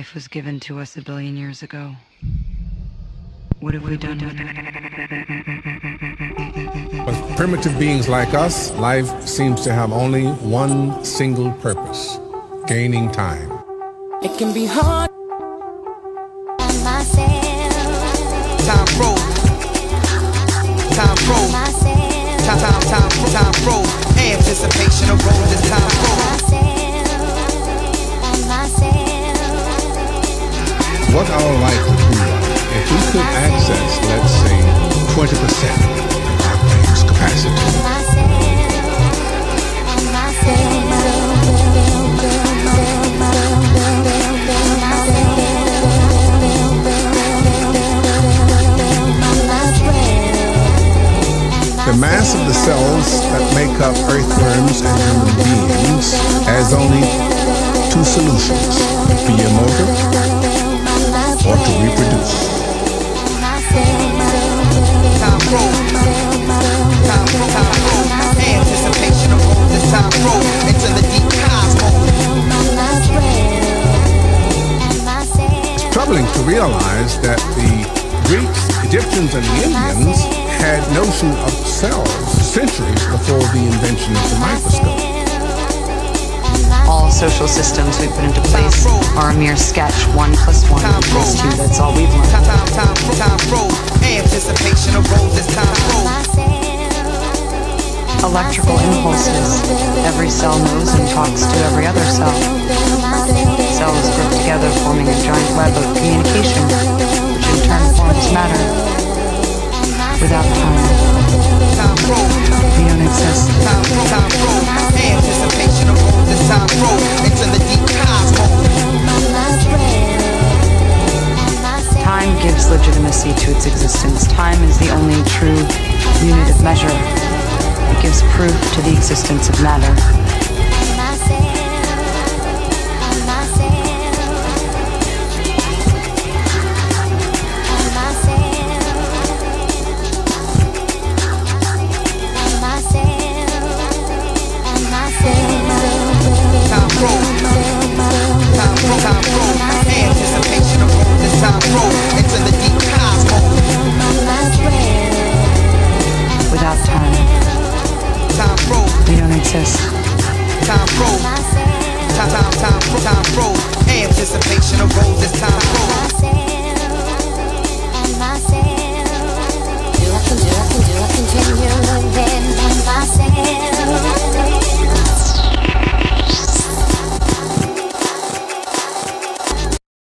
Life was given to us a billion years ago. What have we done with it? But primitive beings like us, life seems to have only one single purpose gaining time. It can be hard. Time froze. Time froze. Time, time, time, time froze. Anticipation of road as time froze. What our life would be like if we could access, let's say, 20% of our brain's capacity. The mass of the cells that make up earthworms and human beings has only two solutions. Be immortal or It's troubling to realize that the Greeks, Egyptians, and the Indians had notion of cells centuries before the invention of the microscope. Social systems we put into place are a mere sketch. One plus one equals two. That's all we've learned. time, time, time froze. Anticipation of road as time froze. Electrical impulses. Every cell knows and talks to every other cell. To its existence. Time is the only true unit of measure. It gives proof to the existence of matter. Time pro. Time, time, time, time pro.